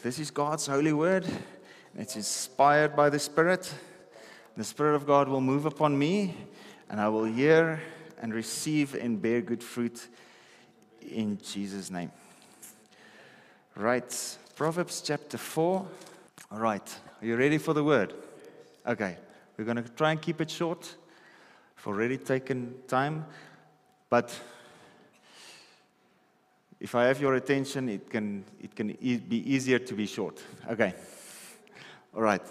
This is God's holy word. It's inspired by the Spirit. The Spirit of God will move upon me, and I will hear and receive and bear good fruit in Jesus' name. Right, Proverbs chapter 4. All right, are you ready for the word? Okay, we're going to try and keep it short. I've already taken time, but if I have your attention, it can, it can e- be easier to be short. Okay, all right.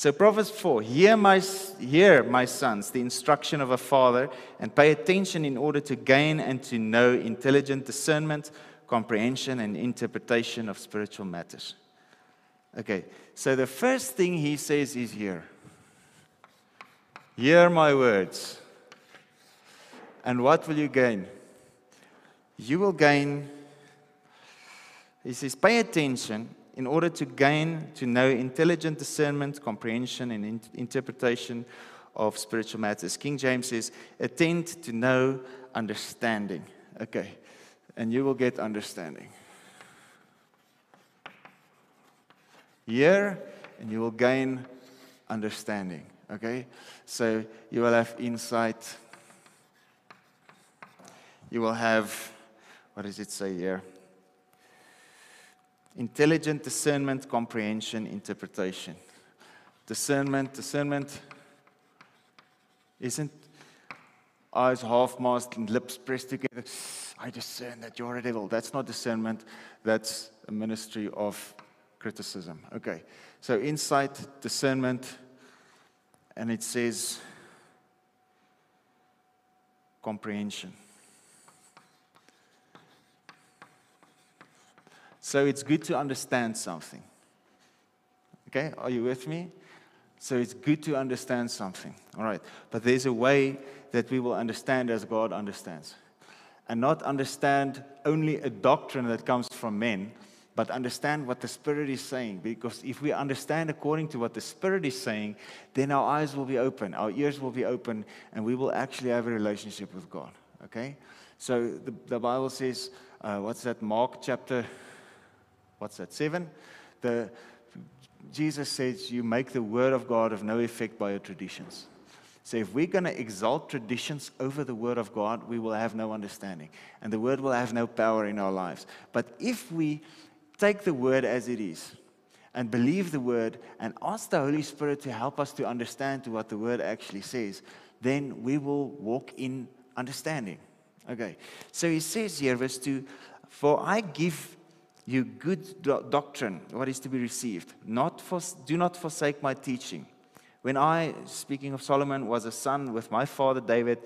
So Proverbs 4, hear my, hear, my sons, the instruction of a father, and pay attention in order to gain and to know intelligent discernment, comprehension, and interpretation of spiritual matters. Okay, so the first thing he says is here. Hear my words. And what will you gain? You will gain, he says, pay attention in order to gain to know intelligent discernment, comprehension, and in- interpretation of spiritual matters. King James says, attend to know understanding. Okay, and you will get understanding. Hear, and you will gain understanding. Okay, so you will have insight. You will have, what does it say here? Intelligent discernment, comprehension, interpretation. Discernment, discernment isn't oh, eyes half masked and lips pressed together. I discern that you're a devil. That's not discernment, that's a ministry of criticism. Okay, so insight, discernment, and it says comprehension. So it's good to understand something. Okay, are you with me? So it's good to understand something. All right, but there's a way that we will understand as God understands. And not understand only a doctrine that comes from men, but understand what the Spirit is saying. Because if we understand according to what the Spirit is saying, then our eyes will be open, our ears will be open, and we will actually have a relationship with God. Okay? So the, the Bible says, uh, what's that? Mark chapter what's that, seven? The, Jesus says, You make the word of God of no effect by your traditions. So if we're going to exalt traditions over the word of God, we will have no understanding. And the word will have no power in our lives. But if we take the word as it is and believe the word and ask the Holy Spirit to help us to understand what the word actually says, then we will walk in understanding. Okay. So he says here, verse 2 For I give you good do- doctrine, what is to be received. Not for, do not forsake my teaching. When I, speaking of Solomon, was a son with my father David,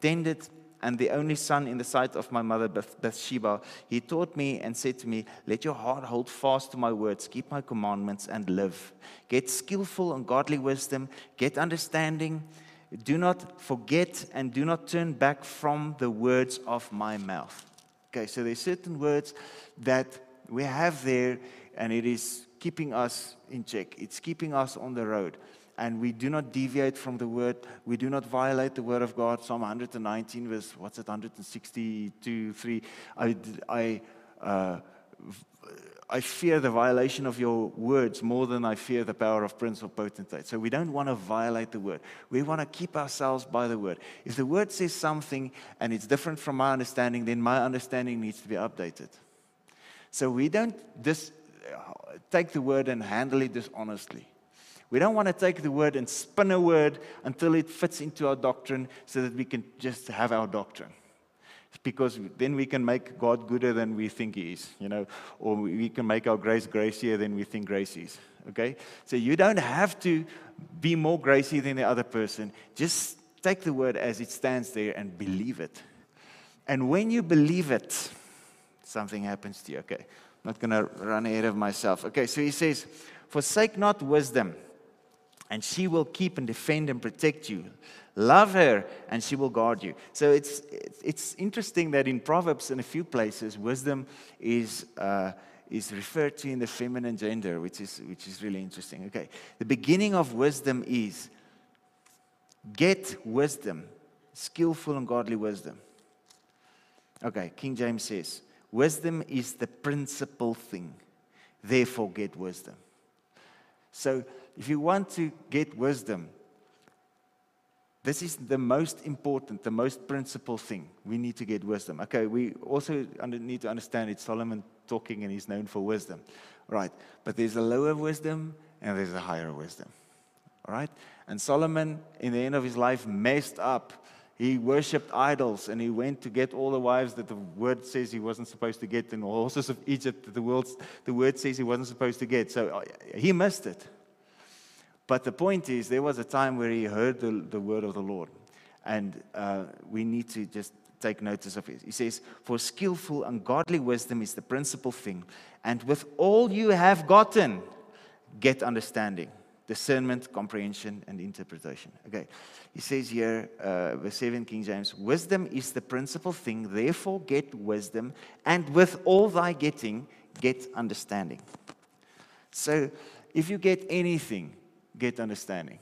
tended and the only son in the sight of my mother Bath- Bathsheba, he taught me and said to me, Let your heart hold fast to my words, keep my commandments, and live. Get skillful and godly wisdom, get understanding. Do not forget and do not turn back from the words of my mouth. Okay, so there's certain words that we have there, and it is keeping us in check. It's keeping us on the road. And we do not deviate from the word. We do not violate the word of God. Psalm 119, verse, what's it, 162, 3. I, I, uh, I fear the violation of your words more than I fear the power of prince or potentate. So we don't want to violate the word. We want to keep ourselves by the word. If the word says something and it's different from my understanding, then my understanding needs to be updated. So we don't just take the word and handle it dishonestly. We don't want to take the word and spin a word until it fits into our doctrine so that we can just have our doctrine. Because then we can make God gooder than we think He is, you know, or we can make our grace gracier than we think grace is. Okay? So you don't have to be more gracie than the other person. Just take the word as it stands there and believe it. And when you believe it, something happens to you. Okay, I'm not going to run ahead of myself. Okay, so he says, Forsake not wisdom, and she will keep and defend and protect you. Love her, and she will guard you. So it's, it's interesting that in Proverbs, in a few places, wisdom is. Uh, is referred to in the feminine gender, which is, which is really interesting. Okay, the beginning of wisdom is get wisdom, skillful and godly wisdom. Okay, King James says, Wisdom is the principal thing. therefore get wisdom. So, if you want to get wisdom, this is the most important, the most principal thing. We need to get wisdom. Okay, we also need to understand it's Solomon talking and he's known for wisdom. Right, but there's a lower wisdom and there's a higher wisdom. All right, and Solomon, in the end of his life, messed up. He worshipped idols and he went to get all the wives that the word says he wasn't supposed to get, and all horses of Egypt that the, world, the word says he wasn't supposed to get. So uh, he missed it. But the point is, there was a time where he heard the, the word of the Lord. And uh, we need to just take notice of it. He says, For skillful and godly wisdom is the principal thing. And with all you have gotten, get understanding, discernment, comprehension, and interpretation. Okay. He says hear, uh, verse 7, King James, Wisdom is the principal thing. Therefore, get wisdom. And with all thy getting, get understanding. So, if you get anything, get understanding.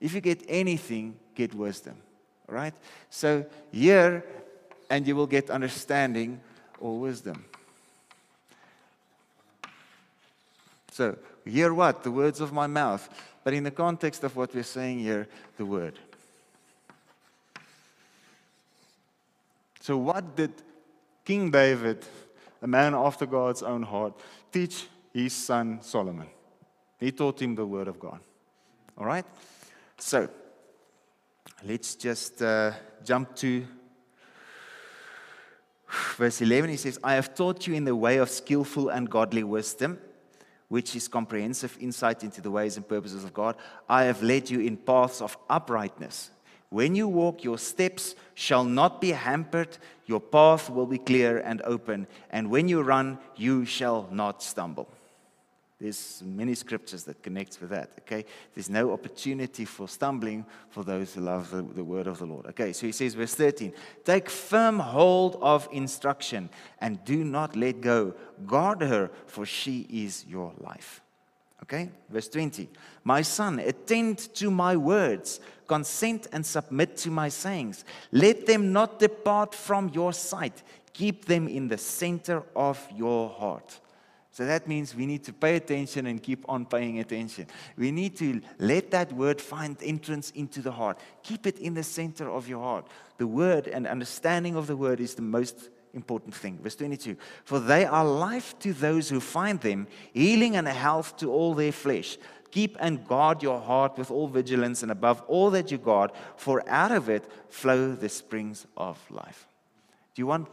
If you get anything, get wisdom. Right? So here, and you will get understanding or wisdom. So, hear what? The words of my mouth. But in the context of what we're saying here, the word. So, what did King David, a man after God's own heart, teach his son Solomon? He taught him the word of God. All right? So, let's just uh, jump to verse 11. He says, I have taught you in the way of skillful and godly wisdom, which is comprehensive insight into the ways and purposes of God. I have led you in paths of uprightness. When you walk, your steps shall not be hampered, your path will be clear and open, and when you run, you shall not stumble. There's many scriptures that connects with that. Okay, there's no opportunity for stumbling for those who love the, the, word of the Lord. Okay, so he says, verse 13, take firm hold of instruction and do not let go. Guard her, for she is your life. Okay, verse 20, my son, attend to my words, consent and submit to my sayings. Let them not depart from your sight. Keep them in the center of your heart. So that means we need to pay attention and keep on paying attention. We need to let that word find entrance into the heart. Keep it in the center of your heart. The word and understanding of the word is the most important thing. Verse 22 For they are life to those who find them, healing and health to all their flesh. Keep and guard your heart with all vigilance, and above all that you guard, for out of it flow the springs of life. Do you want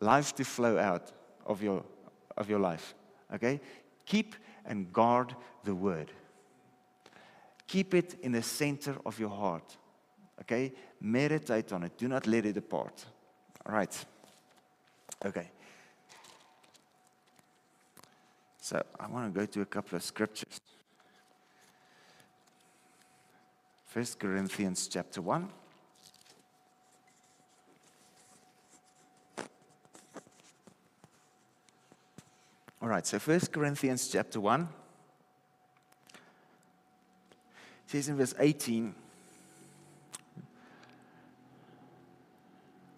life to flow out of your, of your life? Okay? Keep and guard the word. Keep it in the center of your heart. Okay? Meditate on it. Do not let it depart. All right. Okay. So I want to go to a couple of scriptures. First Corinthians chapter 1. All right, so 1 Corinthians chapter 1 It says in verse 18.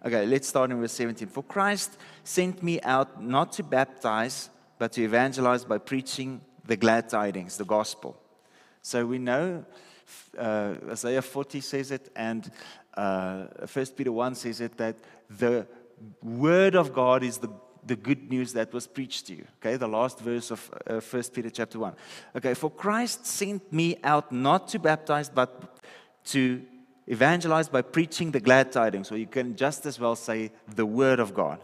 Okay, let's start in verse 17. For Christ sent me out not to baptize, but to evangelize by preaching the glad tidings, the gospel. So we know uh, Isaiah 40 says it, and uh, 1 Peter 1 says it, that the word of God is the the good news that was preached to you. Okay, the last verse of uh, 1 Peter chapter 1. Okay, for Christ sent me out not to baptize, but to evangelize by preaching the glad tidings, or you can just as well say the word of God.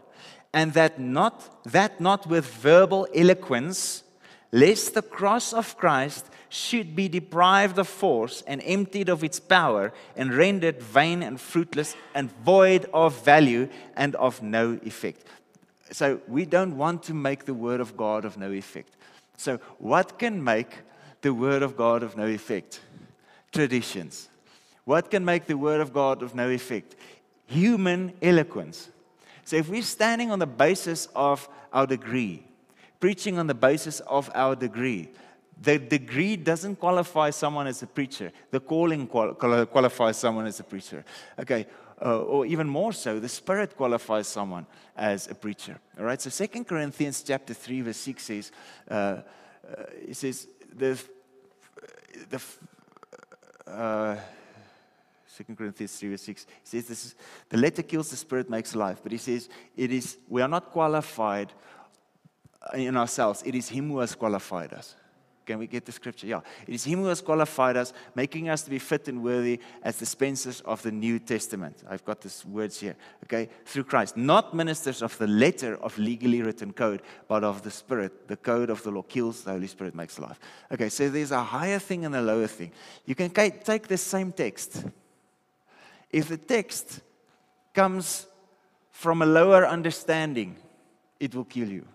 And that not, that not with verbal eloquence, lest the cross of Christ should be deprived of force and emptied of its power and rendered vain and fruitless and void of value and of no effect so we don't want to make the word of God of no effect. So, what can make the word of God of no effect? Traditions. What can make the word of God of no effect? Human eloquence. So, if we're standing on the basis of our degree, preaching on the basis of our degree, the degree doesn't qualify someone as a preacher. The calling qual- qualifies someone as a preacher. Okay, uh, or even more so, the Spirit qualifies someone as a preacher. All right, so Second Corinthians chapter 3, verse 6 says, uh, uh, he says, the, the, uh, 2 Corinthians 3 verse 6. He says this is, the letter kills, the spirit makes life. But he says it is we are not qualified in ourselves. It is him who has qualified us. Can we get the scripture? Yeah. It is Him who has qualified us, making us to be fit and worthy as dispensers of the New Testament. I've got these words here. Okay. Through Christ. Not ministers of the letter of legally written code, but of the Spirit. The code of the law kills, the Holy Spirit makes life. Okay. So there's a higher thing and a lower thing. You can take the same text. If the text comes from a lower understanding, it will kill you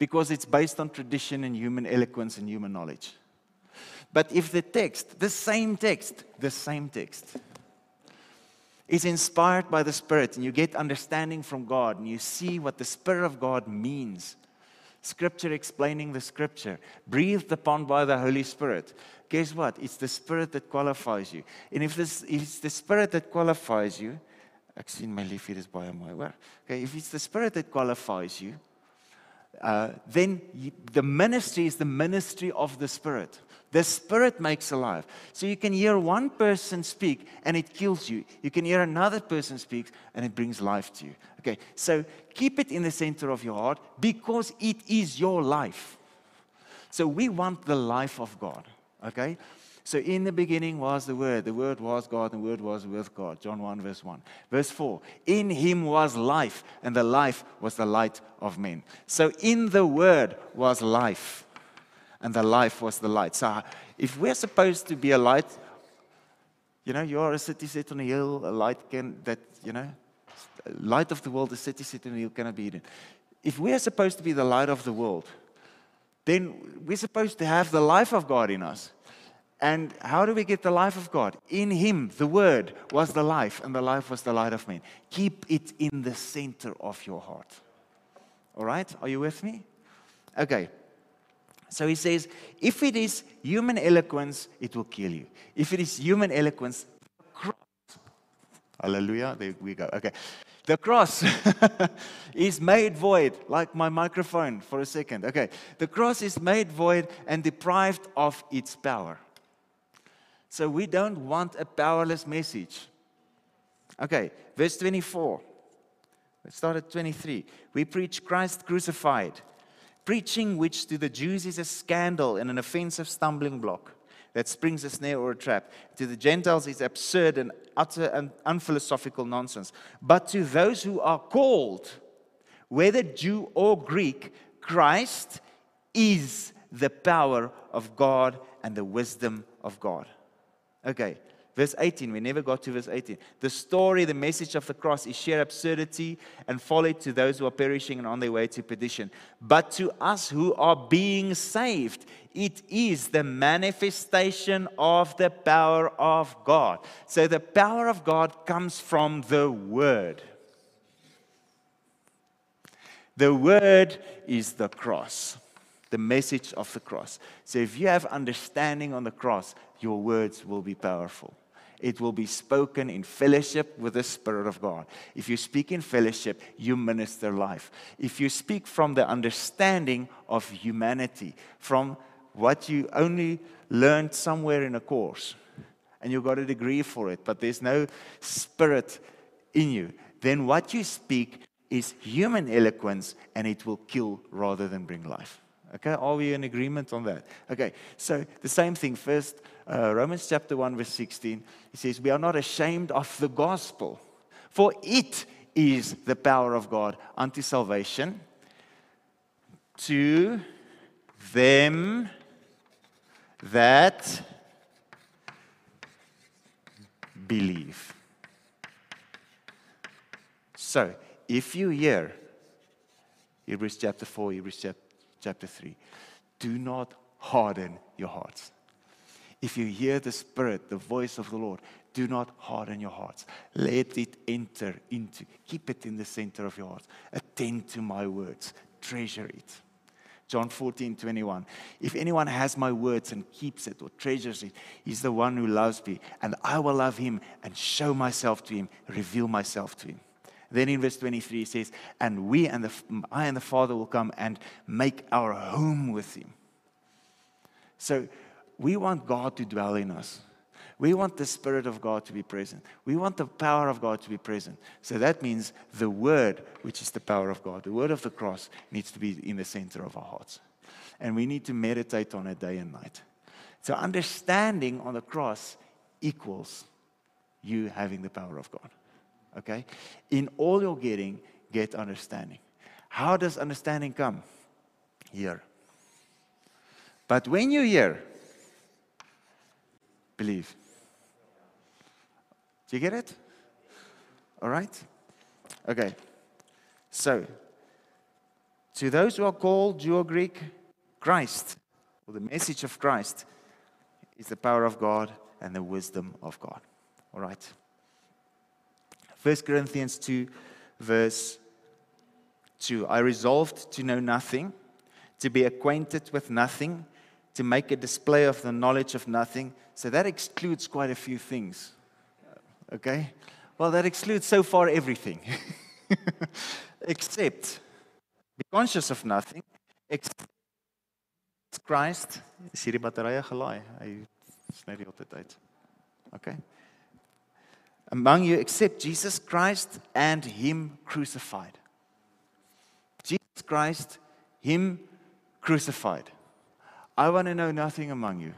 because it's based on tradition and human eloquence and human knowledge. But if the text, the same text, the same text, is inspired by the Spirit and you get understanding from God and you see what the Spirit of God means, Scripture explaining the Scripture, breathed upon by the Holy Spirit, guess what? It's the Spirit that qualifies you. And if this, if it's the Spirit that qualifies you, ek my lief hier is baie mooi, hoor. Okay, if it's the Spirit that qualifies you, uh, then the ministry is the ministry of the Spirit. The Spirit makes alive. So you can hear one person speak and it kills you. You can hear another person speak and it brings life to you. Okay, so keep it in the center of your heart because it is your life. So we want the life of God. Okay? So in the beginning was the Word. The Word was God, and the Word was with God. John 1, verse 1. Verse 4 In him was life, and the life was the light of men. So in the Word was life, and the life was the light. So if we're supposed to be a light, you know, you are a city set on a hill, a light can, that, you know, light of the world, a city set on a hill cannot be hidden. If we are supposed to be the light of the world, then we're supposed to have the life of God in us. And how do we get the life of God? In Him, the Word was the life, and the life was the light of men. Keep it in the center of your heart. All right? Are you with me? Okay. So he says, if it is human eloquence, it will kill you. If it is human eloquence, the cross. Hallelujah. There we go. Okay. The cross is made void, like my microphone for a second. Okay. The cross is made void and deprived of its power. So we don't want a powerless message. Okay, verse 24. Let's start at 23. We preach Christ crucified, preaching which to the Jews is a scandal and an offensive stumbling block that springs a snare or a trap. To the Gentiles is absurd and utter and unphilosophical nonsense. But to those who are called, whether Jew or Greek, Christ is the power of God and the wisdom of God. Okay, verse 18. We never got to verse 18. The story, the message of the cross is sheer absurdity and folly to those who are perishing and on their way to perdition. But to us who are being saved, it is the manifestation of the power of God. So the power of God comes from the Word. The Word is the cross the message of the cross. So if you have understanding on the cross, your words will be powerful. It will be spoken in fellowship with the Spirit of God. If you speak in fellowship, you minister life. If you speak from the understanding of humanity, from what you only learned somewhere in a course, and you got a degree for it, but there's no spirit in you, then what you speak is human eloquence and it will kill rather than bring life. Okay, are we in agreement on that? Okay, so the same thing. First, uh, Romans chapter 1, verse 16, he says, We are not ashamed of the gospel, for it is the power of God unto salvation to them that believe. So, if you hear Hebrews chapter 4, Hebrews chapter chapter 3. Do not harden your hearts. If you hear the Spirit, the voice of the Lord, do not harden your hearts. Let it enter into, keep it in the center of your heart. Attend to my words, treasure it. John 14, 21. If anyone has my words and keeps it or treasures it, he's the one who loves me, and I will love him and show myself to him, reveal myself to him. Then in verse 23, he says, And we and the, I and the Father will come and make our home with him. So we want God to dwell in us. We want the Spirit of God to be present. We want the power of God to be present. So that means the Word, which is the power of God, the Word of the cross, needs to be in the center of our hearts. And we need to meditate on it day and night. So understanding on the cross equals you having the power of God. Okay? In all you're getting, get understanding. How does understanding come? Hear. But when you hear, believe. Do you get it? All right? Okay. So, to those who are called, Jew or Greek, Christ, or the message of Christ, is the power of God and the wisdom of God. All right? 1 Corinthians 2, verse 2. I resolved to know nothing, to be acquainted with nothing, to make a display of the knowledge of nothing. So that excludes quite a few things. Okay? Well, that excludes so far everything. except be conscious of nothing, except Christ. Is hierdie batterye gelaai? Hy sny die hele tyd. Okay. Among you except Jesus Christ and him crucified. Jesus Christ, him crucified. I want to know nothing among you.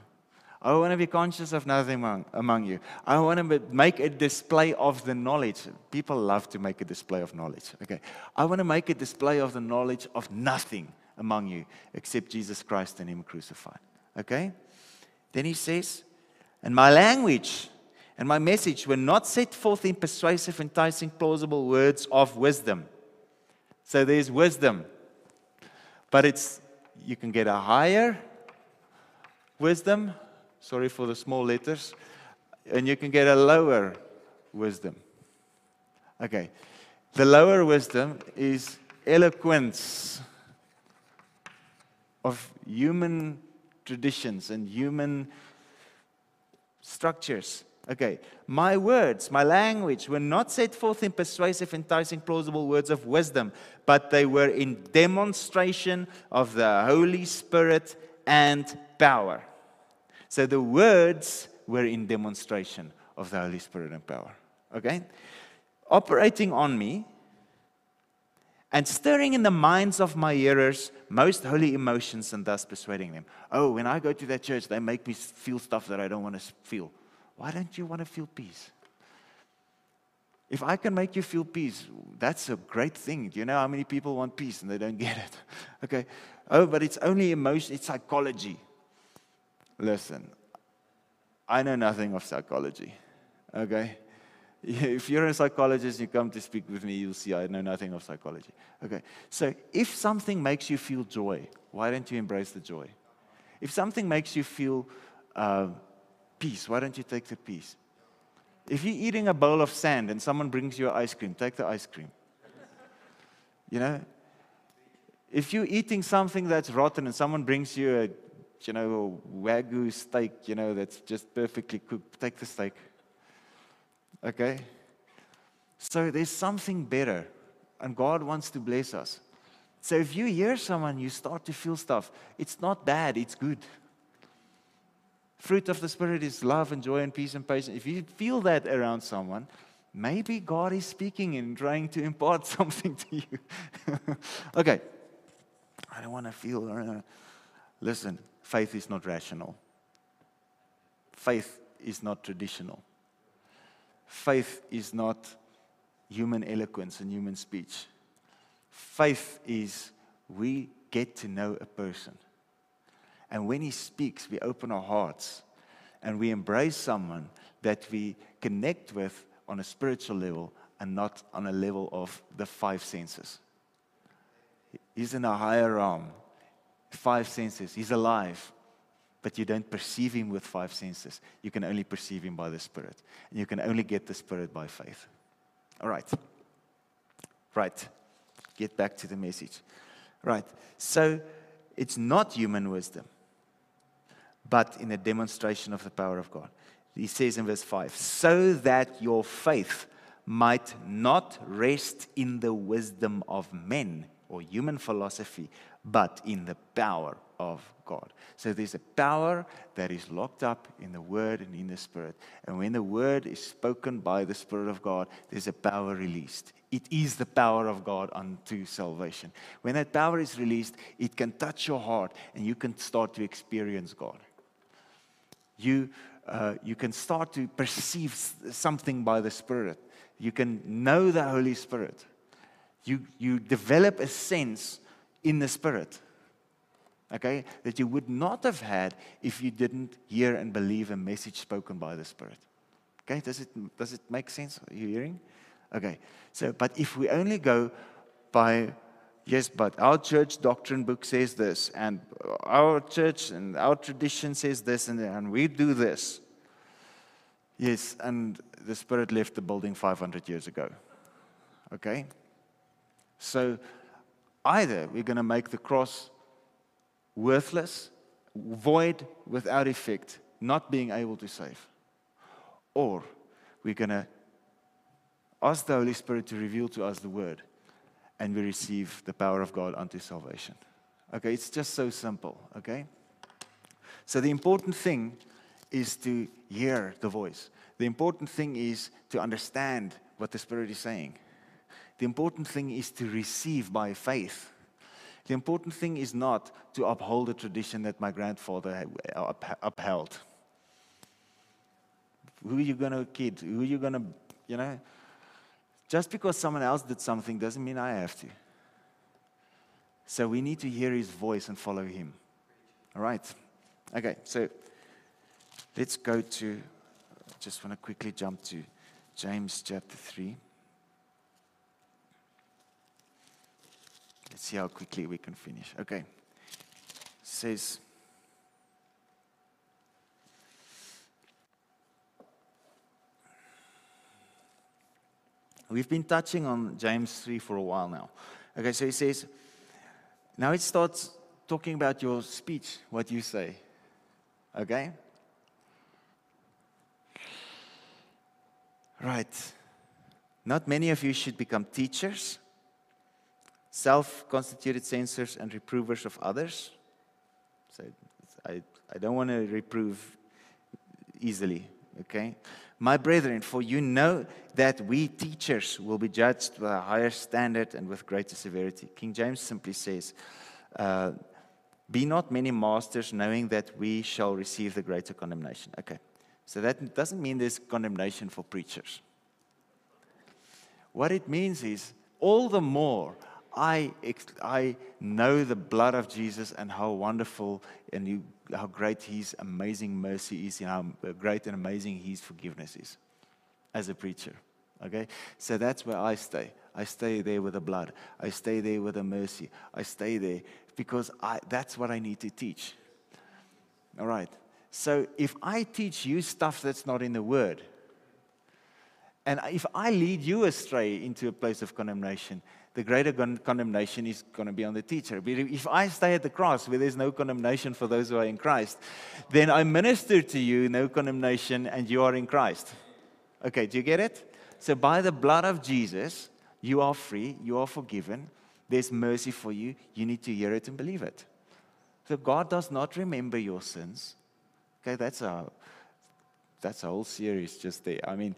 I want to be conscious of nothing among, among you. I want to make a display of the knowledge. People love to make a display of knowledge. Okay. I want to make a display of the knowledge of nothing among you except Jesus Christ and Him crucified. Okay? Then he says, And my language and my message were not set forth in persuasive, enticing, plausible words of wisdom. So there's wisdom. But it's you can get a higher wisdom Sorry for the small letters. And you can get a lower wisdom. Okay. The lower wisdom is eloquence of human traditions and human structures. Okay, my words, my language were not set forth in persuasive, enticing, plausible words of wisdom, but they were in demonstration of the Holy Spirit and power. So the words were in demonstration of the Holy Spirit and power. Okay? Operating on me and stirring in the minds of my hearers most holy emotions and thus persuading them. Oh, when I go to that church, they make me feel stuff that I don't want to feel. Why don't you want to feel peace? If I can make you feel peace, that's a great thing. Do you know how many people want peace and they don't get it? Okay. Oh, but it's only emotion, it's psychology. Listen, I know nothing of psychology. Okay? If you're a psychologist, you come to speak with me, you'll see I know nothing of psychology. Okay? So if something makes you feel joy, why don't you embrace the joy? If something makes you feel uh, peace, why don't you take the peace? If you're eating a bowl of sand and someone brings you ice cream, take the ice cream. You know? If you're eating something that's rotten and someone brings you a you know, wagyu steak, you know, that's just perfectly cooked. Take the steak. Okay? So there's something better, and God wants to bless us. So if you hear someone, you start to feel stuff. It's not bad, it's good. Fruit of the Spirit is love and joy and peace and patience. If you feel that around someone, maybe God is speaking and trying to impart something to you. okay. I don't want to feel. Uh, listen, faith is not rational. Faith is not traditional. Faith is not human eloquence and human speech. Faith is we get to know a person. And when he speaks, we open our hearts and we embrace someone that we connect with on a spiritual level and not on a level of the five senses. He's in a higher realm five senses. He's alive, but you don't perceive him with five senses. You can only perceive him by the Spirit. And you can only get the Spirit by faith. All right. Right. Get back to the message. Right. So it's not human wisdom, but in a demonstration of the power of God. He says in verse 5 so that your faith might not rest in the wisdom of men or human philosophy, but in the power of God. So there's a power that is locked up in the Word and in the Spirit. And when the Word is spoken by the Spirit of God, there's a power released. It is the power of God unto salvation. When that power is released, it can touch your heart and you can start to experience God. You, uh, you can start to perceive something by the Spirit. You can know the Holy Spirit. You, you develop a sense in the Spirit okay, that you would not have had if you didn't hear and believe a message spoken by the Spirit. Okay, does it, does it make sense? Are you hearing? Okay, so, but if we only go by, yes, but our church doctrine book says this, and our church and our tradition says this, and, and we do this. Yes, and the Spirit left the building 500 years ago. Okay? So, either we're going to make the cross worthless, void, without effect, not being able to save. Or we're going to ask the Holy Spirit to reveal to us the word, and we receive the power of God unto salvation. Okay, it's just so simple, okay? So the important thing is to hear the voice. The important thing is to understand what the Spirit is saying. The important thing is to receive by faith the important thing is not to uphold a tradition that my grandfather uh, upheld. Who are you going to kid? Who are you going to, you know? Just because someone else did something doesn't mean I have to. So we need to hear his voice and follow him. All right. Okay, so let's go to, I just want to quickly jump to James chapter 3. Let's see how quickly we can finish. Okay. It says, We've been touching on James 3 for a while now. Okay, so he says, now it starts talking about your speech, what you say. Okay? Right. Not many of you should become teachers self constituted censors and reprovers of others. So I, I don't want to reprove easily, okay? My brethren, for you know that we teachers will be judged with a higher standard and with greater severity. King James simply says, uh, Be not many masters, knowing that we shall receive the greater condemnation. Okay, so that doesn't mean there's condemnation for preachers. What it means is, all the more I, I know the blood of Jesus and how wonderful and you, how great His amazing mercy is, and how great and amazing His forgiveness is as a preacher. Okay? So that's where I stay. I stay there with the blood. I stay there with the mercy. I stay there because I, that's what I need to teach. All right. So if I teach you stuff that's not in the Word, and if I lead you astray into a place of condemnation, the greater condemnation is going to be on the teacher. But if I stay at the cross where there's no condemnation for those who are in Christ, then I minister to you no condemnation and you are in Christ. Okay, do you get it? So by the blood of Jesus, you are free, you are forgiven, there's mercy for you. You need to hear it and believe it. So God does not remember your sins. Okay, that's a that's a whole series just there. I mean,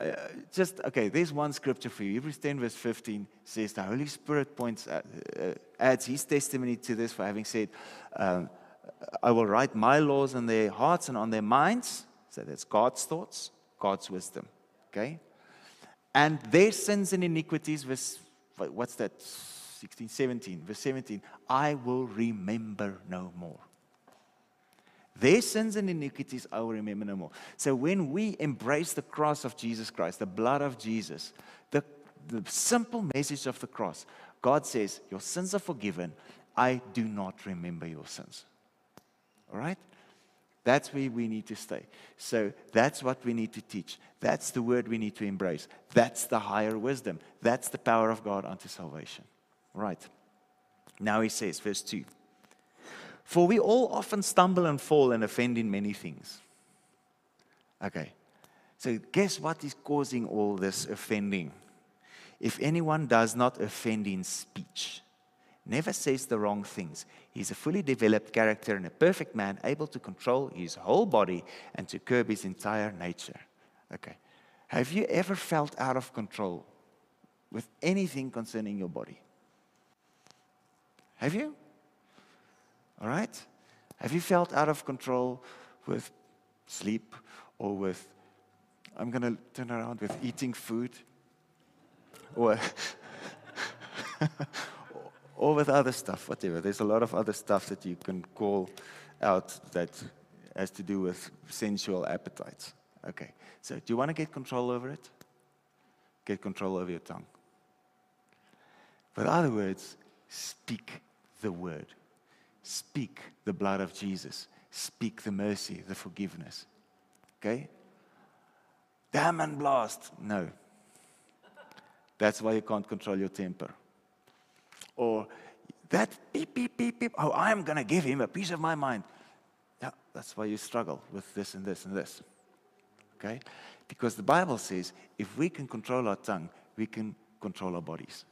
uh, just okay there's one scripture for you. Hebrews 10 verse 15 says the holy spirit points at, uh, adds his testimony to this for having said um, i will write my laws on their hearts and on their minds. So that's god's thoughts god's wisdom okay? And their sins and iniquities verse what's that? 16 17 verse 17 i will remember no more their sins and iniquities I will remember no more. So when we embrace the cross of Jesus Christ, the blood of Jesus, the, the simple message of the cross, God says, Your sins are forgiven. I do not remember your sins. All right? That's where we need to stay. So that's what we need to teach. That's the word we need to embrace. That's the higher wisdom. That's the power of God unto salvation. All right. Now he says, verse 2. For we all often stumble and fall and offend in many things. Okay. So, guess what is causing all this offending? If anyone does not offend in speech, never says the wrong things, he's a fully developed character and a perfect man, able to control his whole body and to curb his entire nature. Okay. Have you ever felt out of control with anything concerning your body? Have you? All right? Have you felt out of control with sleep or with, I'm going to turn around, with eating food? Or, or with other stuff, whatever. There's a lot of other stuff that you can call out that has to do with sensual appetites. Okay, so do you want to get control over it? Get control over your tongue. But other words, speak the word. Speak the blood of Jesus. Speak the mercy, the forgiveness. Okay? Damn and blast. No. That's why you can't control your temper. Or that beep, beep, beep, beep. Oh, I'm going to give him a piece of my mind. Yeah, that's why you struggle with this and this and this. Okay? Because the Bible says if we can control our tongue, we can control our bodies.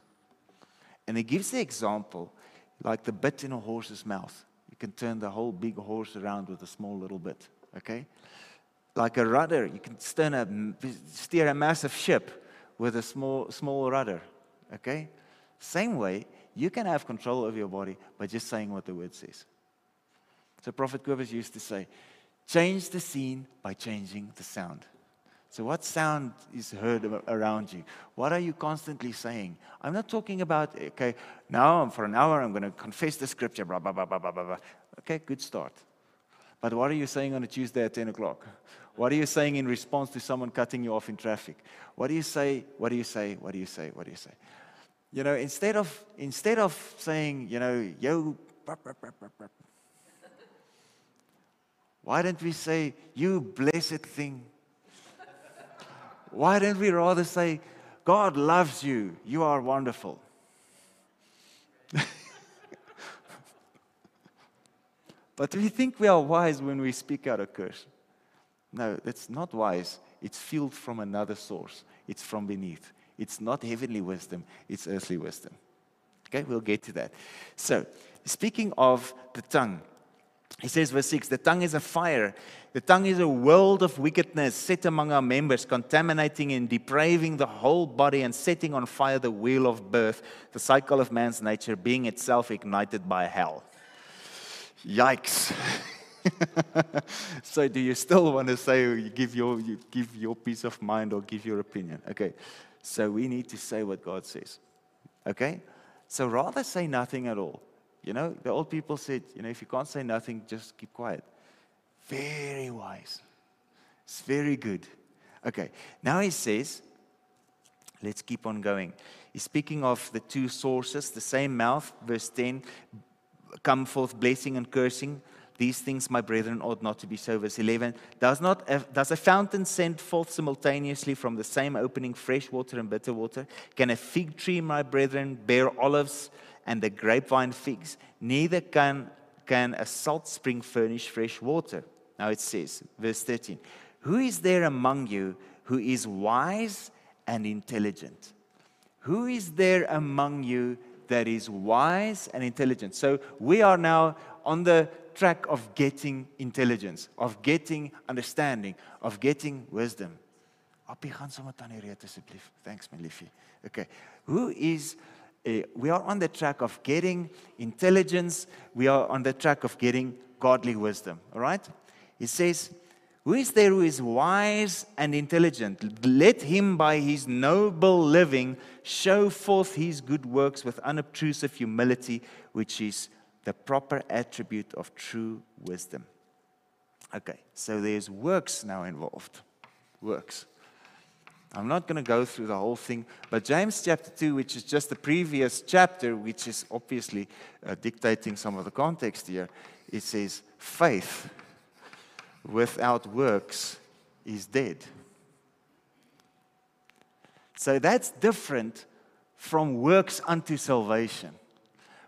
And it gives the example like the bit in a horse's mouth. You can turn the whole big horse around with a small little bit. Okay? Like a rudder, you can steer a, steer a massive ship with a small, small rudder. Okay? Same way, you can have control over your body by just saying what the word says. So Prophet Kobus used to say, change the scene by changing the sound. So, what sound is heard around you? What are you constantly saying? I'm not talking about, okay, now for an hour I'm going to confess the scripture, blah, blah, blah, blah, blah, blah. Okay, good start. But what are you saying on a Tuesday at 10 o'clock? What are you saying in response to someone cutting you off in traffic? What do you say? What do you say? What do you say? What do you say? You know, instead of, instead of saying, you know, yo, why don't we say, you blessed thing? Why don't we rather say, God loves you, you are wonderful? but we think we are wise when we speak out a curse. No, that's not wise. It's fueled from another source, it's from beneath. It's not heavenly wisdom, it's earthly wisdom. Okay, we'll get to that. So, speaking of the tongue, he says, verse 6 The tongue is a fire. The tongue is a world of wickedness set among our members, contaminating and depraving the whole body and setting on fire the wheel of birth, the cycle of man's nature, being itself ignited by hell. Yikes. so, do you still want to say, you give your, you give your piece of mind or give your opinion? Okay. So, we need to say what God says. Okay? So, rather say nothing at all. You know, the old people said, you know, if you can't say nothing, just keep quiet. Very wise. It's very good. Okay, now he says, let's keep on going. He's speaking of the two sources, the same mouth, verse 10, come forth blessing and cursing. These things, my brethren, ought not to be so. Verse 11 Does, not, does a fountain send forth simultaneously from the same opening fresh water and bitter water? Can a fig tree, my brethren, bear olives and the grapevine figs, neither can, can a salt spring furnish fresh water. Now it says, verse 13, Who is there among you who is wise and intelligent? Who is there among you that is wise and intelligent? So we are now on the track of getting intelligence, of getting understanding, of getting wisdom. Gaan. Thanks my. Okay. Who is Eh, we are on the track of getting intelligence. We are on the track of getting godly wisdom. All right? It says, Who is there who is wise and intelligent? Let him by his noble living show forth his good works with unobtrusive humility, which is the proper attribute of true wisdom. Okay, so there's works now involved. Works. I'm not going to go through the whole thing, but James chapter 2, which is just the previous chapter, which is obviously uh, dictating some of the context here, it says, faith without works is dead. So that's different from works unto salvation.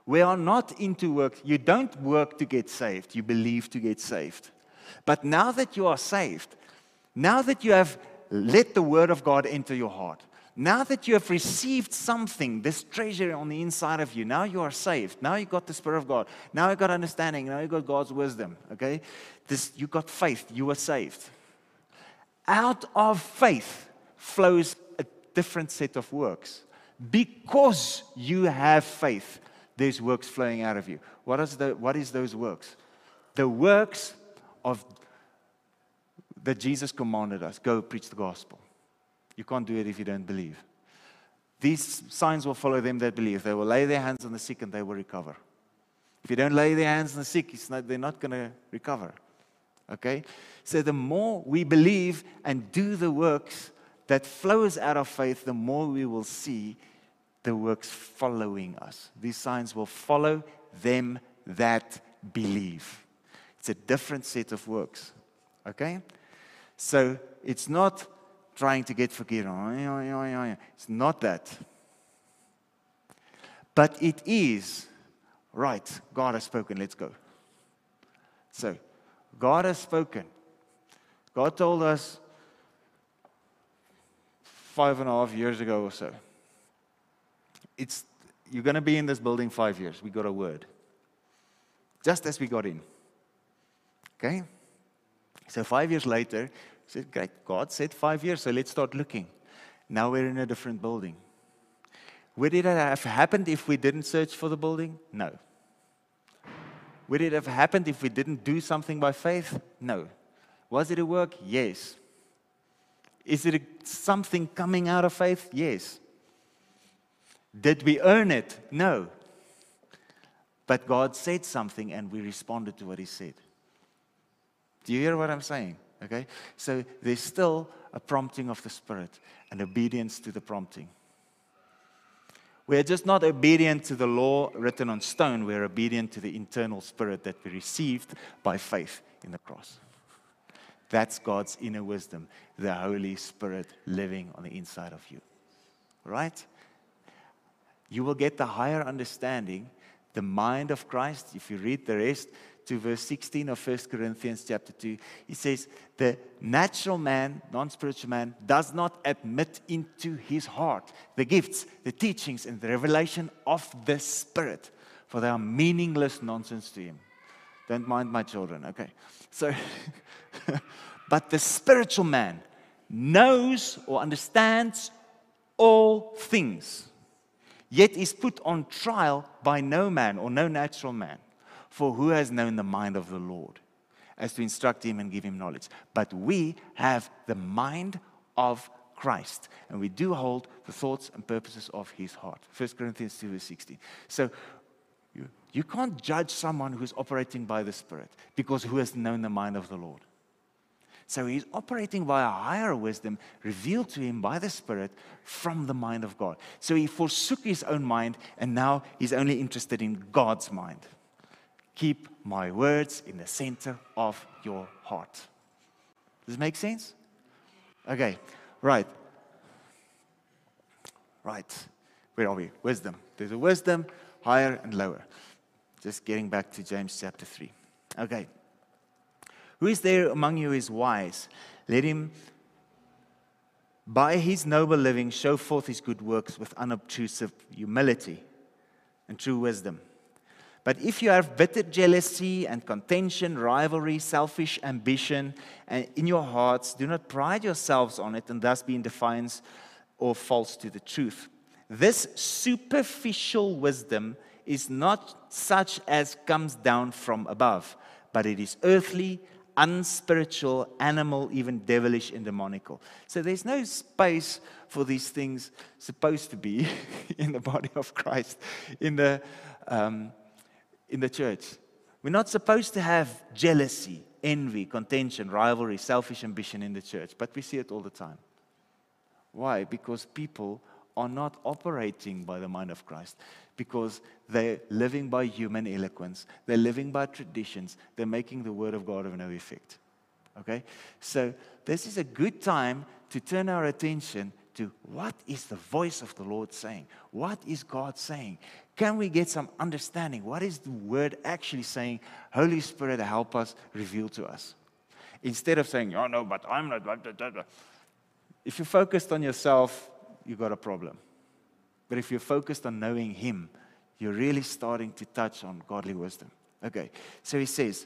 We are not into work. You don't work to get saved, you believe to get saved. But now that you are saved, now that you have let the word of God enter your heart. Now that you have received something, this treasure on the inside of you, now you are saved. Now you got the Spirit of God. Now you got understanding. Now you got God's wisdom. Okay? This you got faith. You were saved. Out of faith flows a different set of works. Because you have faith, there's works flowing out of you. What is, the, what is those works? The works of that Jesus commanded us go preach the gospel. You can't do it if you don't believe. These signs will follow them that believe. They will lay their hands on the sick and they will recover. If you don't lay their hands on the sick, not, they're not going to recover. Okay? So the more we believe and do the works that flows out of faith, the more we will see the works following us. These signs will follow them that believe. It's a different set of works. Okay? So it's not trying to get forgiven. It's not that. But it is, right, God has spoken, let's go. So, God has spoken. God told us five and a half years ago or so. It's, you're going to be in this building five years. We got a word. Just as we got in. Okay? So, five years later, said, Great, God said five years, so let's start looking. Now we're in a different building. Would it have happened if we didn't search for the building? No. Would it have happened if we didn't do something by faith? No. Was it a work? Yes. Is it something coming out of faith? Yes. Did we earn it? No. But God said something and we responded to what He said. Do you hear what I'm saying? Okay? So there's still a prompting of the Spirit and obedience to the prompting. We're just not obedient to the law written on stone, we're obedient to the internal spirit that we received by faith in the cross. That's God's inner wisdom, the Holy Spirit living on the inside of you. Right? You will get the higher understanding, the mind of Christ. If you read the rest, to verse 16 of 1 Corinthians chapter 2, he says, The natural man, non spiritual man, does not admit into his heart the gifts, the teachings, and the revelation of the Spirit, for they are meaningless nonsense to him. Don't mind my children, okay? So, but the spiritual man knows or understands all things, yet is put on trial by no man or no natural man. For who has known the mind of the Lord as to instruct him and give him knowledge? But we have the mind of Christ, and we do hold the thoughts and purposes of his heart. 1 Corinthians 2, verse 16. So you, you can't judge someone who's operating by the Spirit because who has known the mind of the Lord? So he's operating by a higher wisdom revealed to him by the Spirit from the mind of God. So he forsook his own mind and now he's only interested in God's mind. Keep my words in the center of your heart. Does it make sense? Okay, right. Right. Where are we? Wisdom. There's a wisdom, higher and lower. Just getting back to James chapter 3. Okay. Who is there among you is wise? Let him, by his noble living, show forth his good works with unobtrusive humility and true wisdom. But if you have bitter jealousy and contention, rivalry, selfish ambition and in your hearts, do not pride yourselves on it and thus be in defiance or false to the truth. This superficial wisdom is not such as comes down from above, but it is earthly, unspiritual, animal, even devilish and demonical. So there's no space for these things supposed to be in the body of Christ, in the um, in the church. We're not supposed to have jealousy, envy, contention, rivalry, selfish ambition in the church, but we see it all the time. Why? Because people are not operating by the mind of Christ, because they're living by human eloquence, they're living by traditions, they're making the word of God of no effect. Okay? So, this is a good time to turn our attention to what is the voice of the Lord saying? What is God saying? Can we get some understanding? What is the word actually saying? Holy Spirit, help us reveal to us. Instead of saying, oh no, but I'm not. Blah, blah, blah. If you're focused on yourself, you've got a problem. But if you're focused on knowing Him, you're really starting to touch on godly wisdom. Okay, so he says,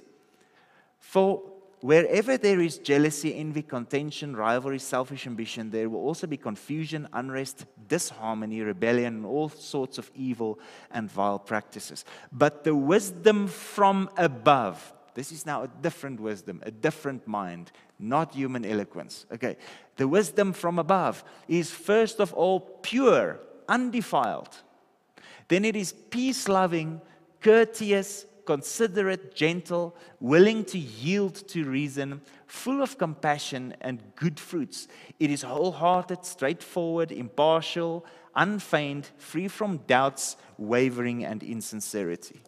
For wherever there is jealousy, envy, contention, rivalry, selfish ambition, there will also be confusion, unrest, disharmony, rebellion, and all sorts of evil and vile practices. But the wisdom from above, this is now a different wisdom, a different mind, not human eloquence. Okay, the wisdom from above is first of all pure, undefiled. Then it is peace loving, courteous, considerate, gentle, willing to yield to reason, full of compassion and good fruits. It is wholehearted, straightforward, impartial, unfeigned, free from doubts, wavering, and insincerity.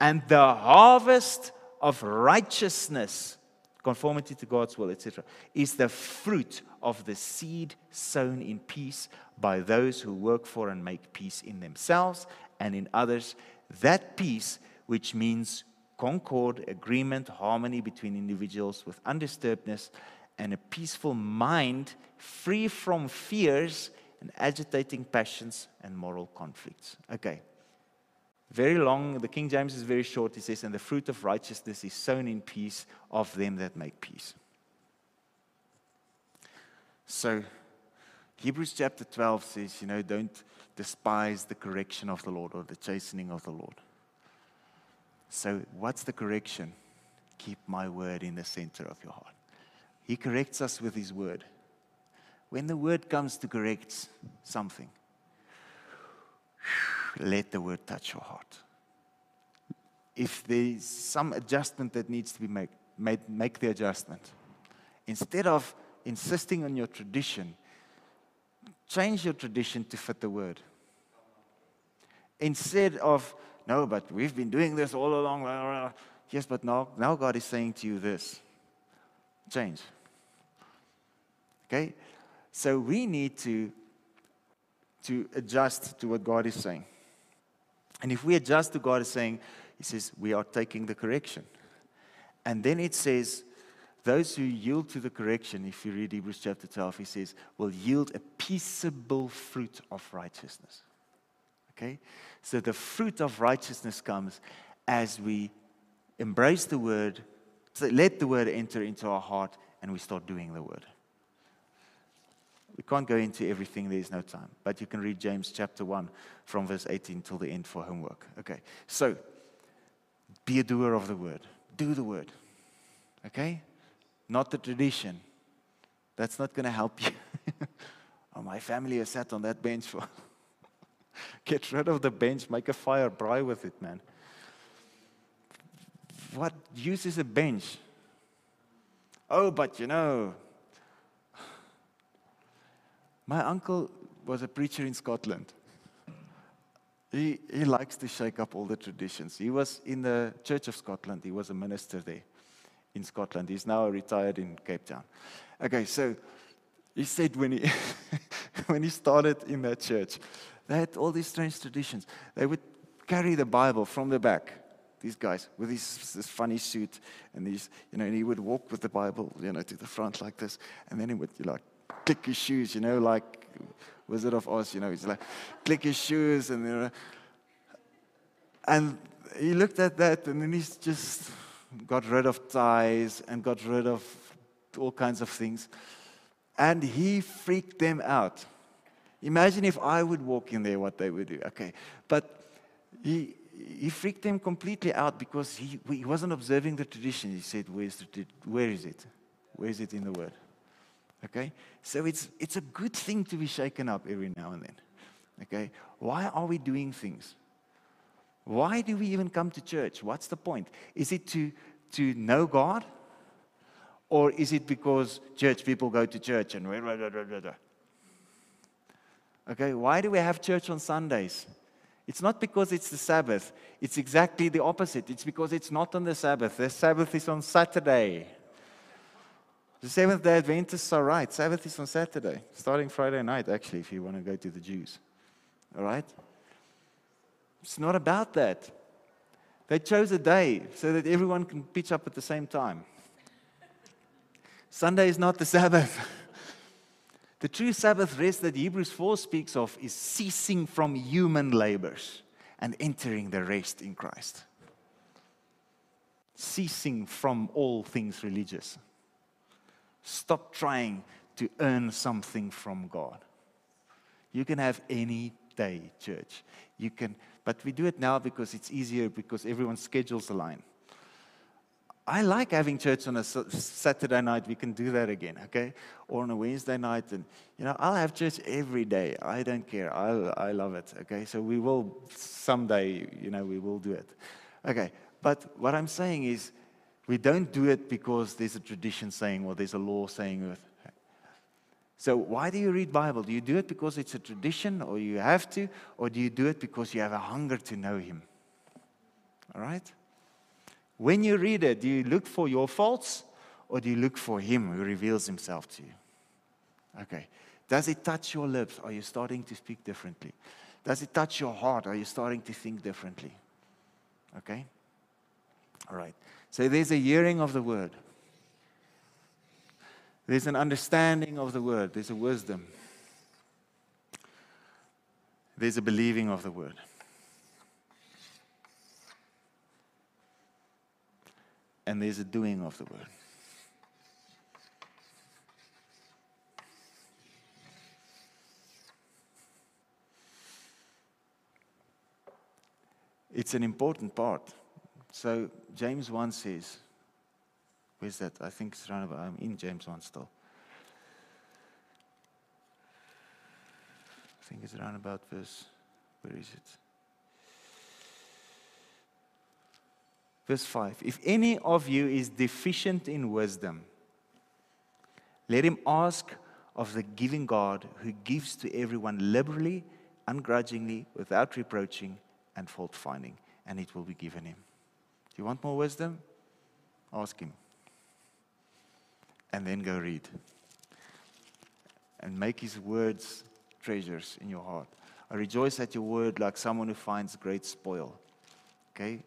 And the harvest of righteousness, conformity to God's will, etc., is the fruit of the seed sown in peace by those who work for and make peace in themselves and in others. That peace, which means concord, agreement, harmony between individuals with undisturbedness, and a peaceful mind free from fears and agitating passions and moral conflicts. Okay. Very long, the King James is very short. He says, And the fruit of righteousness is sown in peace of them that make peace. So, Hebrews chapter 12 says, you know, don't despise the correction of the Lord or the chastening of the Lord. So, what's the correction? Keep my word in the center of your heart. He corrects us with his word. When the word comes to correct something, let the word touch your heart. If there's some adjustment that needs to be made, make the adjustment. Instead of insisting on your tradition, change your tradition to fit the word. Instead of, no, but we've been doing this all along. Yes, but now, now God is saying to you this change. Okay? So we need to, to adjust to what God is saying. And if we adjust to God is saying, He says, we are taking the correction. And then it says, those who yield to the correction, if you read Hebrews chapter 12, he says, will yield a peaceable fruit of righteousness. Okay? So the fruit of righteousness comes as we embrace the word, so let the word enter into our heart, and we start doing the word. We can't go into everything, there's no time. But you can read James chapter 1 from verse 18 till the end for homework. Okay, so be a doer of the word. Do the word. Okay? Not the tradition. That's not going to help you. oh, my family has sat on that bench for. Get rid of the bench, make a fire, braai with it, man. What use is a bench? Oh, but you know, my uncle was a preacher in Scotland. He, he likes to shake up all the traditions. He was in the Church of Scotland, he was a minister there in Scotland. He's now retired in Cape Town. Okay, so he said when he, when he started in that church, they had all these strange traditions. They would carry the Bible from the back, these guys, with this, this funny suit, and these, you know, and he would walk with the Bible, you know, to the front like this, and then he would, you know, like, click his shoes, you know, like Wizard of Oz, you know, he's like, click his shoes, and, you know, and he looked at that, and then he's just got rid of ties and got rid of all kinds of things. And he freaked them out. Imagine if I would walk in there, what they would do. Okay. But he, he freaked them completely out because he, he wasn't observing the tradition. He said, Where's the, Where is it? Where is it in the Word? Okay? So it's, it's a good thing to be shaken up every now and then. Okay? Why are we doing things? Why do we even come to church? What's the point? Is it to, to know God? Or is it because church people go to church and. Okay, why do we have church on Sundays? It's not because it's the Sabbath. It's exactly the opposite. It's because it's not on the Sabbath. The Sabbath is on Saturday. The Seventh day Adventists are right. Sabbath is on Saturday, starting Friday night, actually, if you want to go to the Jews. All right? It's not about that. They chose a day so that everyone can pitch up at the same time. Sunday is not the Sabbath. The true Sabbath rest that Hebrews 4 speaks of is ceasing from human labors and entering the rest in Christ. Ceasing from all things religious. Stop trying to earn something from God. You can have any day, church. You can, but we do it now because it's easier because everyone's schedules align. I like having church on a Saturday night. We can do that again, okay? Or on a Wednesday night. And, you know, I'll have church every day. I don't care. I, I love it, okay? So we will someday, you know, we will do it. Okay. But what I'm saying is, we don't do it because there's a tradition saying or there's a law saying. So why do you read Bible? Do you do it because it's a tradition or you have to or do you do it because you have a hunger to know him? All right? When you read it, do you look for your faults or do you look for Him who reveals Himself to you? Okay. Does it touch your lips? Are you starting to speak differently? Does it touch your heart? Are you starting to think differently? Okay? All right. So there's a hearing of the word. There's an understanding of the word. There's a wisdom. There's a believing of the word. and there's a doing of the word. It's an important part. So James 1 says, where's that? I think it's around about, I'm in James 1 still. I think it's around about verse, where is it? Verse 5 If any of you is deficient in wisdom, let him ask of the giving God who gives to everyone liberally, ungrudgingly, without reproaching and fault finding, and it will be given him. Do you want more wisdom? Ask him. And then go read. And make his words treasures in your heart. I rejoice at your word like someone who finds great spoil. Okay?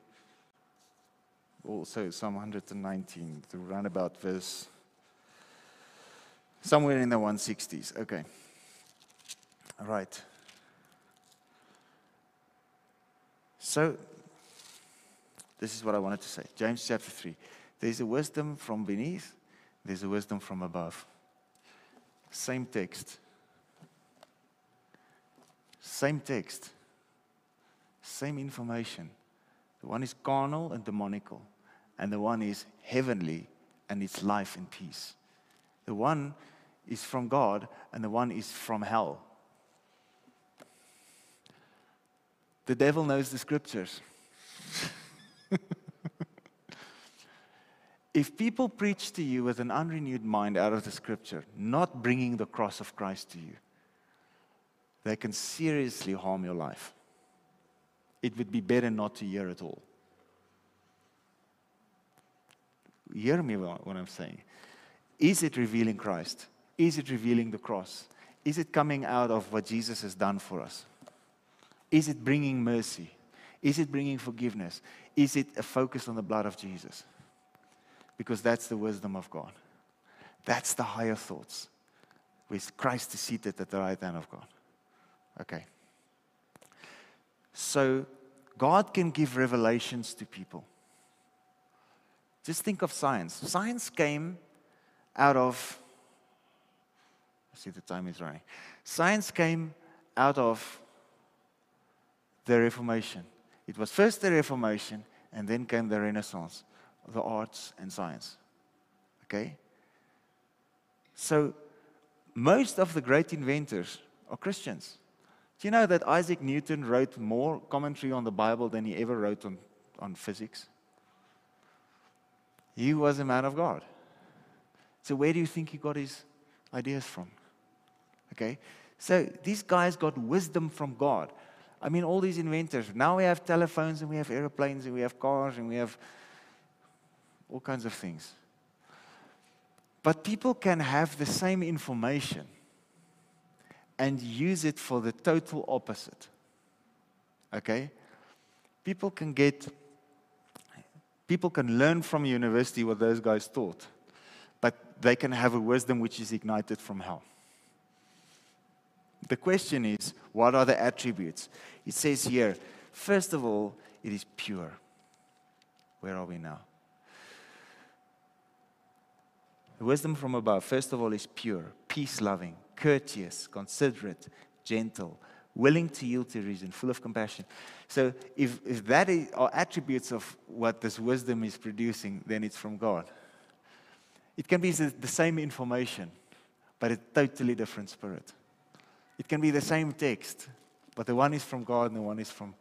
also Psalm 119, the roundabout verse, somewhere in the 160s. Okay. All right. So, this is what I wanted to say. James chapter 3. There's a wisdom from beneath, there's wisdom from above. Same text. Same text. Same information. The one is carnal and demonical and the one is heavenly and it's life and peace. The one is from God, and the one is from hell. The devil knows the scriptures. if people preach to you with an unrenewed mind out of the scripture, not bringing the cross of Christ to you, they can seriously harm your life. It would be better not to hear at all. hear me what I'm saying. Is it revealing Christ? Is it revealing the cross? Is it coming out of what Jesus has done for us? Is it bringing mercy? Is it bringing forgiveness? Is it a focus on the blood of Jesus? Because that's the wisdom of God. That's the higher thoughts. With Christ is seated at the right hand of God. Okay. So, God can give revelations to people. Just think of science. Science came out of, I see the time is running. Science came out of the Reformation. It was first the Reformation, and then came the Renaissance, the arts and science. Okay? So, most of the great inventors are Christians. Do you know that Isaac Newton wrote more commentary on the Bible than he ever wrote on, on physics? He was a man of God. So, where do you think he got his ideas from? Okay? So, these guys got wisdom from God. I mean, all these inventors. Now we have telephones and we have airplanes and we have cars and we have all kinds of things. But people can have the same information and use it for the total opposite. Okay? People can get People can learn from university what those guys taught, but they can have a wisdom which is ignited from hell. The question is, what are the attributes? It says here, first of all, it is pure. Where are we now? Wisdom from above, first of all, is pure, peace loving, courteous, considerate, gentle, willing to yield to reason, full of compassion. So, if, if that is, are attributes of what this wisdom is producing, then it's from God. It can be the same information, but a totally different spirit. It can be the same text, but the one is from God and the one is from,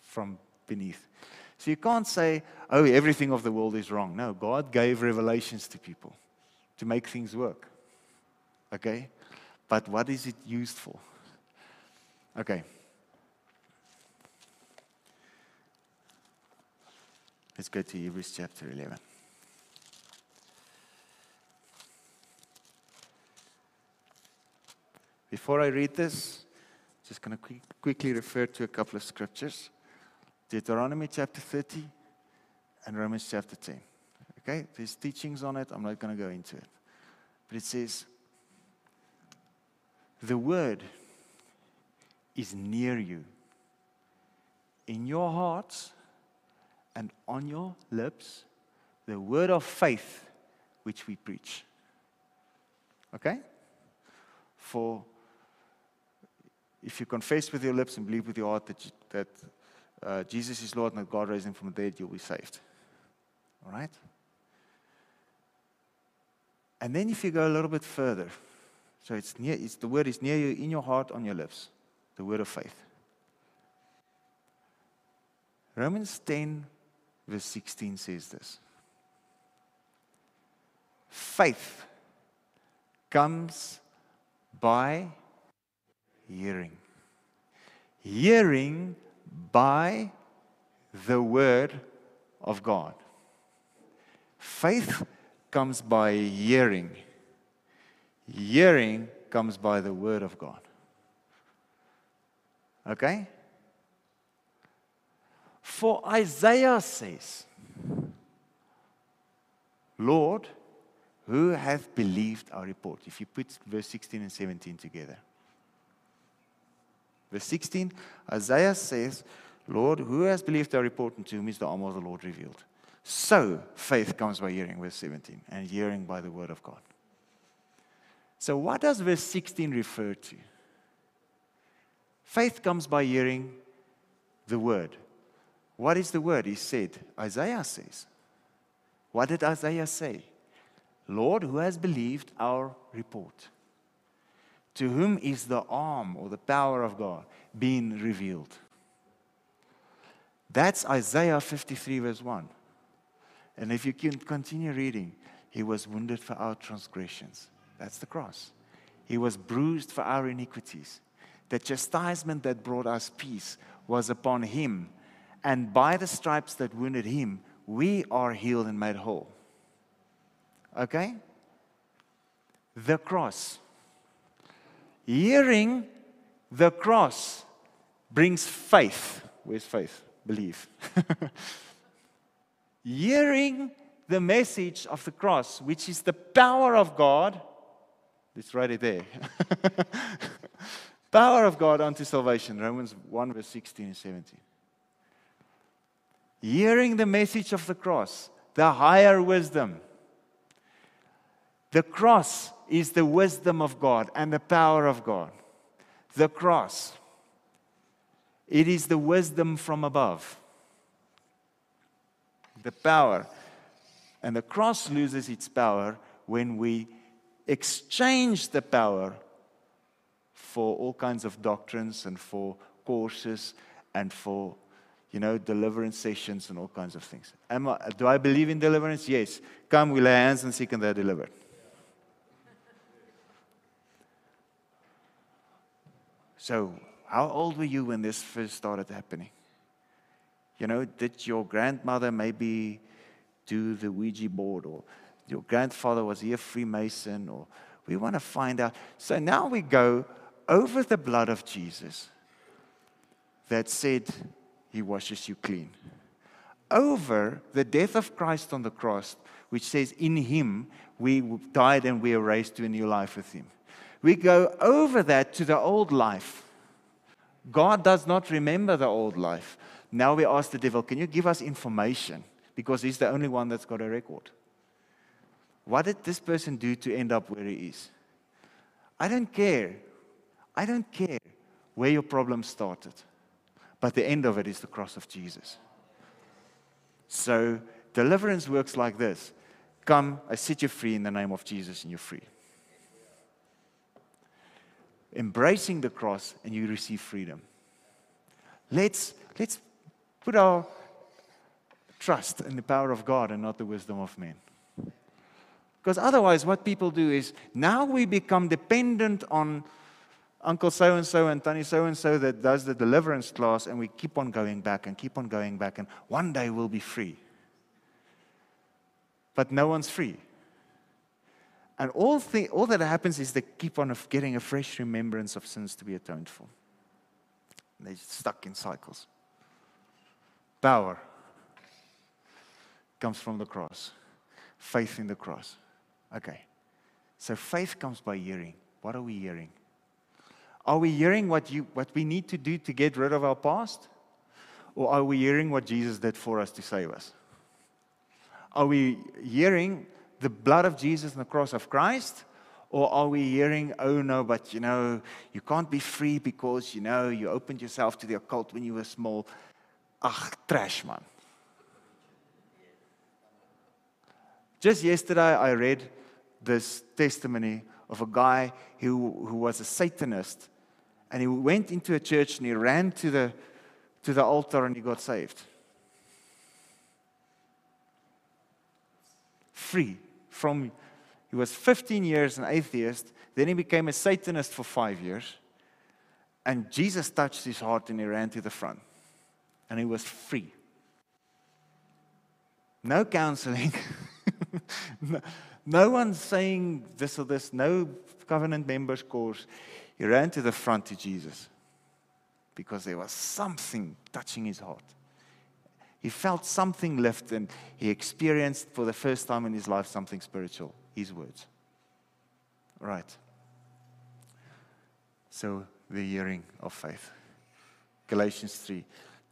from beneath. So you can't say, oh, everything of the world is wrong. No, God gave revelations to people to make things work. Okay? But what is it used for? Okay. Let's go to Hebrews chapter 11. Before I read this, just going to quick, quickly refer to a couple of scriptures Deuteronomy chapter 30 and Romans chapter 10. Okay, there's teachings on it. I'm not going to go into it. But it says, The word is near you, in your hearts and on your lips, the word of faith which we preach. Okay? For if you confess with your lips and believe with your heart that, that uh, Jesus is Lord and that God raised him from the dead, you'll be saved. All right? And then if you go a little bit further, so it's near, it's, the word is near you, in your heart, on your lips, the word of faith. Romans 10, verse 16 says this Faith comes by hearing. Hearing by the word of God. Faith comes by hearing. Hearing comes by the word of God. Okay? For Isaiah says, Lord, who hath believed our report? If you put verse 16 and 17 together. Verse 16, Isaiah says, Lord, who has believed our report and to whom is the arm of the Lord revealed? So faith comes by hearing, verse 17, and hearing by the word of God. So, what does verse 16 refer to? Faith comes by hearing the word. What is the word? He said, Isaiah says. What did Isaiah say? Lord, who has believed our report? to whom is the arm or the power of God being revealed? That's Isaiah 53, verse 1. And if you can continue reading, he was wounded for our transgressions. That's the cross. He was bruised for our iniquities. The chastisement that brought us peace was upon him. And by the stripes that wounded him, we are healed and made whole. Okay? The cross. Hearing the cross brings faith. Where's faith? Believe. Hearing the message of the cross, which is the power of God, let's write it there. power of God unto salvation. Romans 1, verse 16 and 17. Hearing the message of the cross, the higher wisdom. The cross is the wisdom of God and the power of God. The cross. It is the wisdom from above. The power. And the cross loses its power when we exchange the power for all kinds of doctrines and for courses and for you know deliverance sessions and all kinds of things. I, do I believe in deliverance? Yes. Come, we lay hands and seek and they're delivered. So, how old were you when this first started happening? You know, did your grandmother maybe do the Ouija board, or your grandfather was he a Freemason, or we want to find out. So now we go over the blood of Jesus that said he washes you clean, over the death of Christ on the cross, which says in him we died and we are raised to a new life with him. we go over that to the old life. God does not remember the old life. Now we ask the devil, Can you give us information? Because he's the only one that's got a record. What did this person do to end up where he is? I don't care. I don't care where your problem started. But the end of it is the cross of Jesus. So deliverance works like this Come, I set you free in the name of Jesus, and you're free. Embracing the cross, and you receive freedom. Let's, let's put our trust in the power of God and not the wisdom of men. Because otherwise, what people do is now we become dependent on Uncle so and so and Tony so and so that does the deliverance class, and we keep on going back and keep on going back, and one day we'll be free. But no one's free. And all, all that happens is they keep on getting a fresh remembrance of sins to be atoned for. And they're stuck in cycles. Power comes from the cross, faith in the cross. Okay. So faith comes by hearing. What are we hearing? Are we hearing what, you, what we need to do to get rid of our past? Or are we hearing what Jesus did for us to save us? Are we hearing the blood of Jesus and the cross of Christ? Or are we hearing, oh no, but you know, you can't be free because, you know, you opened yourself to the occult when you were small? Ach, trash, man. Just yesterday, I read this testimony of a guy who, who was a Satanist. And he went into a church and he ran to the, to the altar and he got saved. Free from, he was 15 years an atheist. Then he became a Satanist for five years. And Jesus touched his heart and he ran to the front. And he was free. No counseling. no, no one's saying this or this, no covenant members course. He ran to the front to Jesus because there was something touching his heart. He felt something lift and he experienced for the first time in his life something spiritual. His words. Right. So, the hearing of faith. Galatians 3.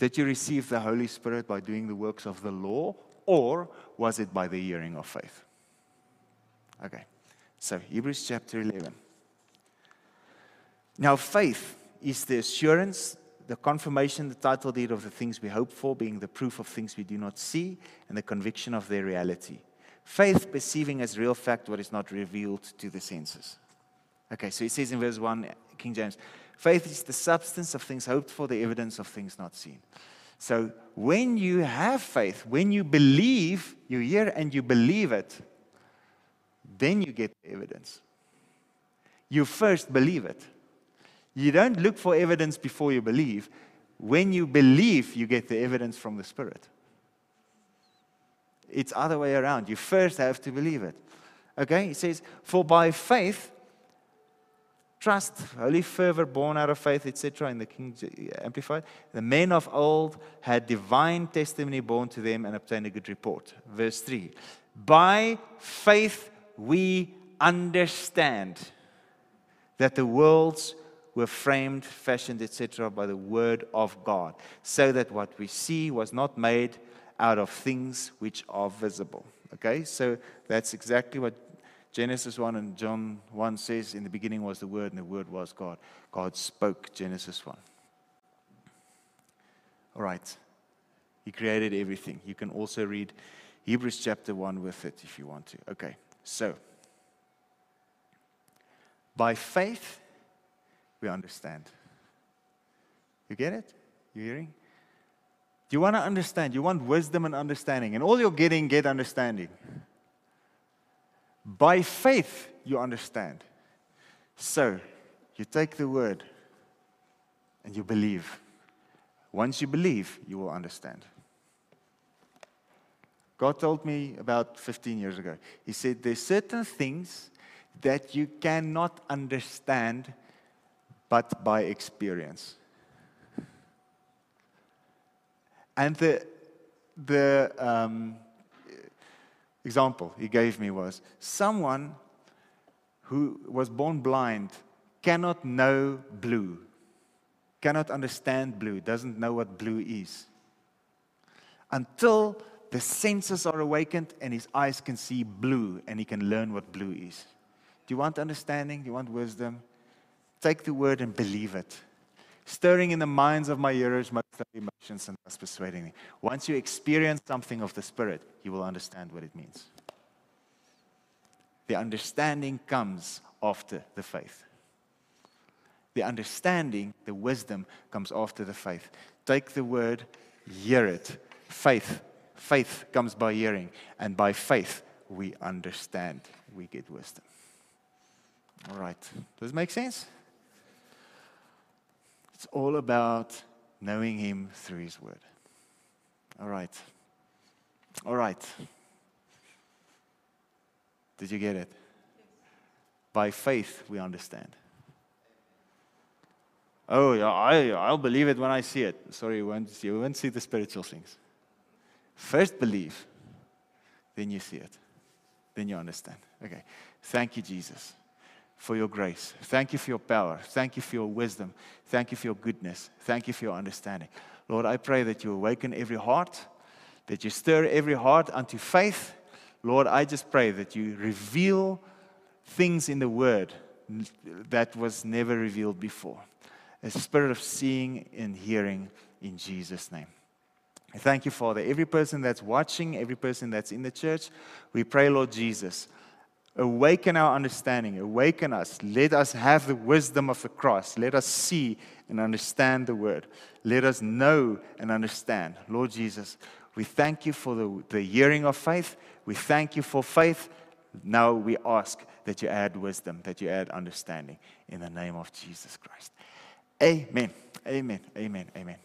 Did you receive the Holy Spirit by doing the works of the law, or was it by the hearing of faith? Okay, so Hebrews chapter 11. Now, faith is the assurance, the confirmation, the title deed of the things we hope for, being the proof of things we do not see, and the conviction of their reality. Faith perceiving as real fact what is not revealed to the senses. Okay, so it says in verse 1, King James, faith is the substance of things hoped for, the evidence of things not seen. So when you have faith, when you believe, you hear and you believe it, then you get the evidence. You first believe it. You don't look for evidence before you believe. When you believe, you get the evidence from the Spirit. It's other way around. You first have to believe it. Okay? He says, For by faith, trust, holy fervor born out of faith, etc., in the King eh, Amplified, the men of old had divine testimony born to them and obtained a good report. Verse 3 By faith, we understand that the worlds were framed, fashioned, etc., by the word of God, so that what we see was not made out of things which are visible. Okay, so that's exactly what Genesis 1 and John 1 says. In the beginning was the Word, and the Word was God. God spoke, Genesis 1. All right, He created everything. You can also read Hebrews chapter 1 with it if you want to. Okay. So, by faith, we understand. You get it? You hearing? Do you want to understand? You want wisdom and understanding. And all you're getting, get understanding. By faith, you understand. So, you take the word and you believe. Once you believe, you will understand. God told me about 15 years ago. He said, There's certain things that you cannot understand but by experience. And the, the um, example he gave me was someone who was born blind cannot know blue, cannot understand blue, doesn't know what blue is. Until the senses are awakened and his eyes can see blue and he can learn what blue is. Do you want understanding? Do you want wisdom? Take the word and believe it. Stirring in the minds of my hearers most of emotions and thus persuading me. Once you experience something of the Spirit, you will understand what it means. The understanding comes after the faith. The understanding, the wisdom comes after the faith. Take the word, hear it. Faith Faith comes by hearing, and by faith, we understand, we get wisdom. All right. Does it make sense? It's all about knowing Him through His Word. All right. All right. Did you get it? By faith, we understand. Oh, yeah, I, I'll believe it when I see it. Sorry, you won't, you won't see the spiritual things. First believe, then you see it. Then you understand. Okay. Thank you, Jesus, for your grace. Thank you for your power. Thank you for your wisdom. Thank you for your goodness. Thank you for your understanding. Lord, I pray that you awaken every heart, that you stir every heart unto faith. Lord, I just pray that you reveal things in the word that was never revealed before. A spirit of seeing and hearing in Jesus' name. Thank you, Father. Every person that's watching, every person that's in the church, we pray, Lord Jesus, awaken our understanding, awaken us. Let us have the wisdom of the cross. Let us see and understand the word. Let us know and understand. Lord Jesus, we thank you for the, the hearing of faith. We thank you for faith. Now we ask that you add wisdom, that you add understanding in the name of Jesus Christ. Amen. Amen. Amen. Amen.